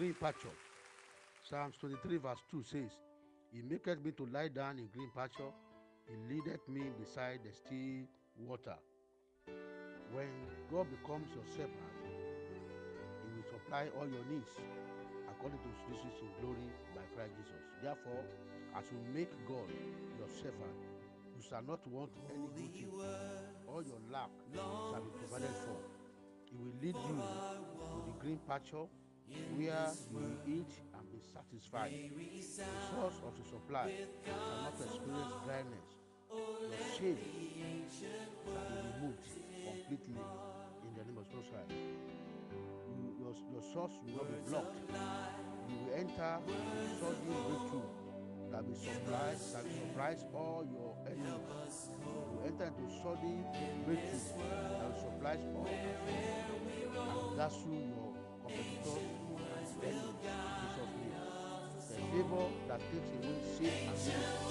green pasture. Psalms 23, verse 2 says, He maketh me to lie down in green pasture, He leadeth me beside the still water. When God becomes your shepherd, He will supply all your needs according to His riches in glory by Christ Jesus. Therefore, as you make God your shepherd, you shall not want any good thing. All your lack shall be provided for. He will lead you to the green pasture where you will eat and be satisfied. The source of the supply shall not experience dryness. Your shame shall be removed completely in the name of Jesus Christ. You, your, your source will not be blocked. You will enter sudden breakthrough that will surprise that will surprise all your enemies. You enter into sudden breakthrough that will surprise all and dazzle your competitors that gives will sin and.